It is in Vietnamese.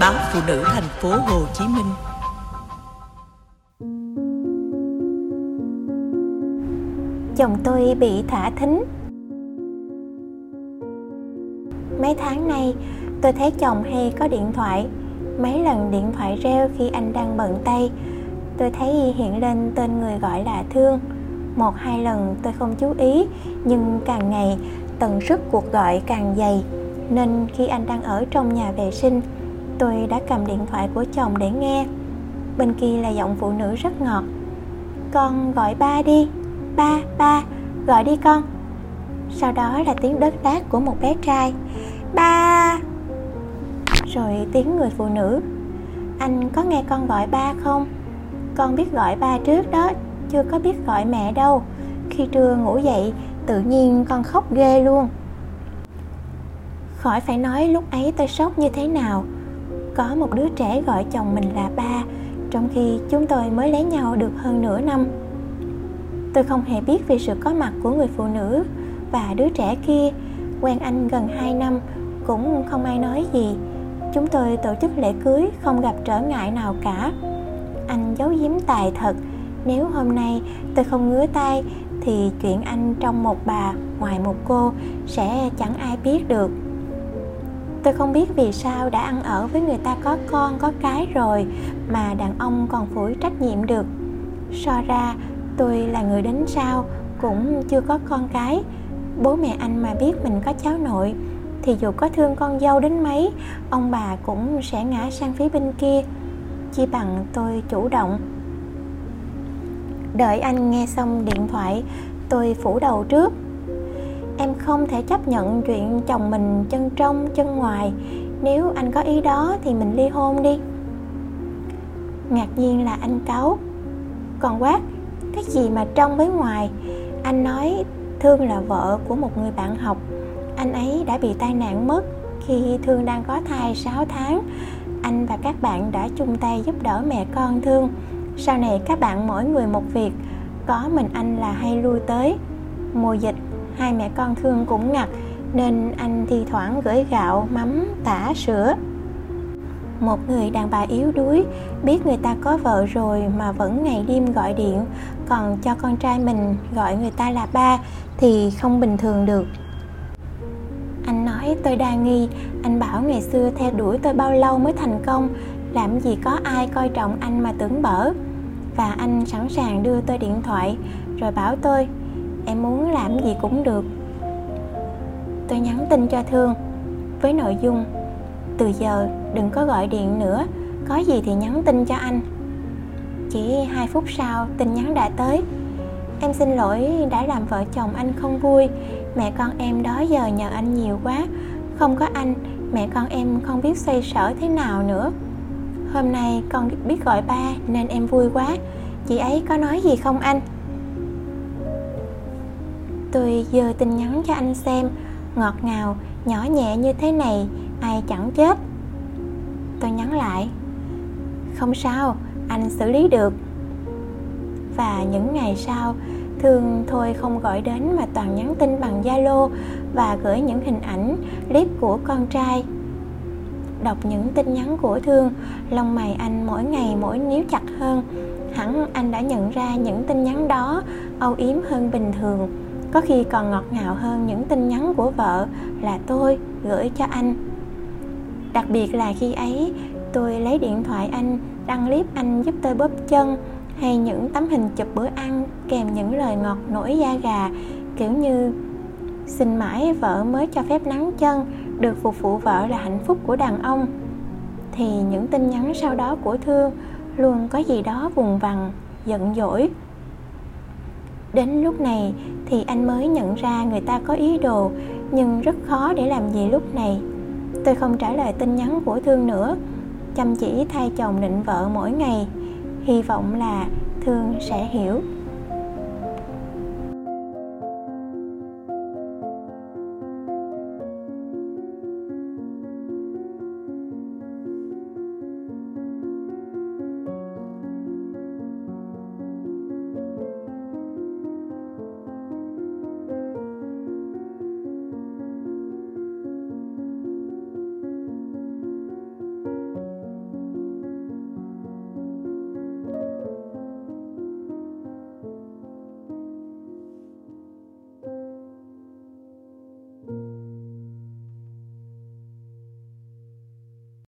báo phụ nữ thành phố Hồ Chí Minh. Chồng tôi bị thả thính. Mấy tháng nay, tôi thấy chồng hay có điện thoại. Mấy lần điện thoại reo khi anh đang bận tay, tôi thấy hiện lên tên người gọi là Thương. Một hai lần tôi không chú ý, nhưng càng ngày tần suất cuộc gọi càng dày nên khi anh đang ở trong nhà vệ sinh tôi đã cầm điện thoại của chồng để nghe. Bên kia là giọng phụ nữ rất ngọt. Con gọi ba đi, ba ba, gọi đi con. Sau đó là tiếng đất đát của một bé trai. Ba. Rồi tiếng người phụ nữ. Anh có nghe con gọi ba không? Con biết gọi ba trước đó, chưa có biết gọi mẹ đâu. Khi trưa ngủ dậy, tự nhiên con khóc ghê luôn. Khỏi phải nói lúc ấy tôi sốc như thế nào có một đứa trẻ gọi chồng mình là ba, trong khi chúng tôi mới lấy nhau được hơn nửa năm. Tôi không hề biết về sự có mặt của người phụ nữ và đứa trẻ kia quen anh gần 2 năm, cũng không ai nói gì. Chúng tôi tổ chức lễ cưới, không gặp trở ngại nào cả. Anh giấu giếm tài thật, nếu hôm nay tôi không ngứa tay thì chuyện anh trong một bà, ngoài một cô sẽ chẳng ai biết được tôi không biết vì sao đã ăn ở với người ta có con, có cái rồi mà đàn ông còn phủi trách nhiệm được. So ra, tôi là người đến sau, cũng chưa có con cái. Bố mẹ anh mà biết mình có cháu nội, thì dù có thương con dâu đến mấy, ông bà cũng sẽ ngã sang phía bên kia. Chi bằng tôi chủ động. Đợi anh nghe xong điện thoại, tôi phủ đầu trước em không thể chấp nhận chuyện chồng mình chân trong, chân ngoài. Nếu anh có ý đó thì mình ly hôn đi. Ngạc nhiên là anh cáu. Còn quát, cái gì mà trong với ngoài? Anh nói, thương là vợ của một người bạn học. Anh ấy đã bị tai nạn mất. Khi thương đang có thai 6 tháng, anh và các bạn đã chung tay giúp đỡ mẹ con thương. Sau này các bạn mỗi người một việc. Có mình anh là hay lui tới. Mùa dịch hai mẹ con thương cũng ngặt nên anh thi thoảng gửi gạo, mắm, tả, sữa. Một người đàn bà yếu đuối, biết người ta có vợ rồi mà vẫn ngày đêm gọi điện, còn cho con trai mình gọi người ta là ba thì không bình thường được. Anh nói, tôi đa nghi, anh bảo ngày xưa theo đuổi tôi bao lâu mới thành công, làm gì có ai coi trọng anh mà tưởng bở. Và anh sẵn sàng đưa tôi điện thoại, rồi bảo tôi em muốn làm gì cũng được. Tôi nhắn tin cho thương với nội dung, từ giờ đừng có gọi điện nữa, có gì thì nhắn tin cho anh. Chỉ hai phút sau, tin nhắn đã tới. Em xin lỗi, đã làm vợ chồng anh không vui. Mẹ con em đó giờ nhờ anh nhiều quá. Không có anh, mẹ con em không biết xoay sở thế nào nữa. Hôm nay con biết gọi ba nên em vui quá. Chị ấy có nói gì không anh? Tôi giơ tin nhắn cho anh xem, ngọt ngào, nhỏ nhẹ như thế này, ai chẳng chết. Tôi nhắn lại, không sao, anh xử lý được. Và những ngày sau thường thôi không gọi đến mà toàn nhắn tin bằng zalo và gửi những hình ảnh, clip của con trai. Đọc những tin nhắn của thương, lông mày anh mỗi ngày mỗi níu chặt hơn. Hẳn anh đã nhận ra những tin nhắn đó âu yếm hơn bình thường có khi còn ngọt ngào hơn những tin nhắn của vợ là tôi gửi cho anh. Đặc biệt là khi ấy, tôi lấy điện thoại anh, đăng clip anh giúp tôi bóp chân hay những tấm hình chụp bữa ăn kèm những lời ngọt nổi da gà, kiểu như xin mãi vợ mới cho phép nắng chân, được phục vụ vợ là hạnh phúc của đàn ông. Thì những tin nhắn sau đó của thương luôn có gì đó vùng vằng, giận dỗi đến lúc này thì anh mới nhận ra người ta có ý đồ, nhưng rất khó để làm gì lúc này. Tôi không trả lời tin nhắn của thương nữa, chăm chỉ thay chồng định vợ mỗi ngày. Hy vọng là thương sẽ hiểu.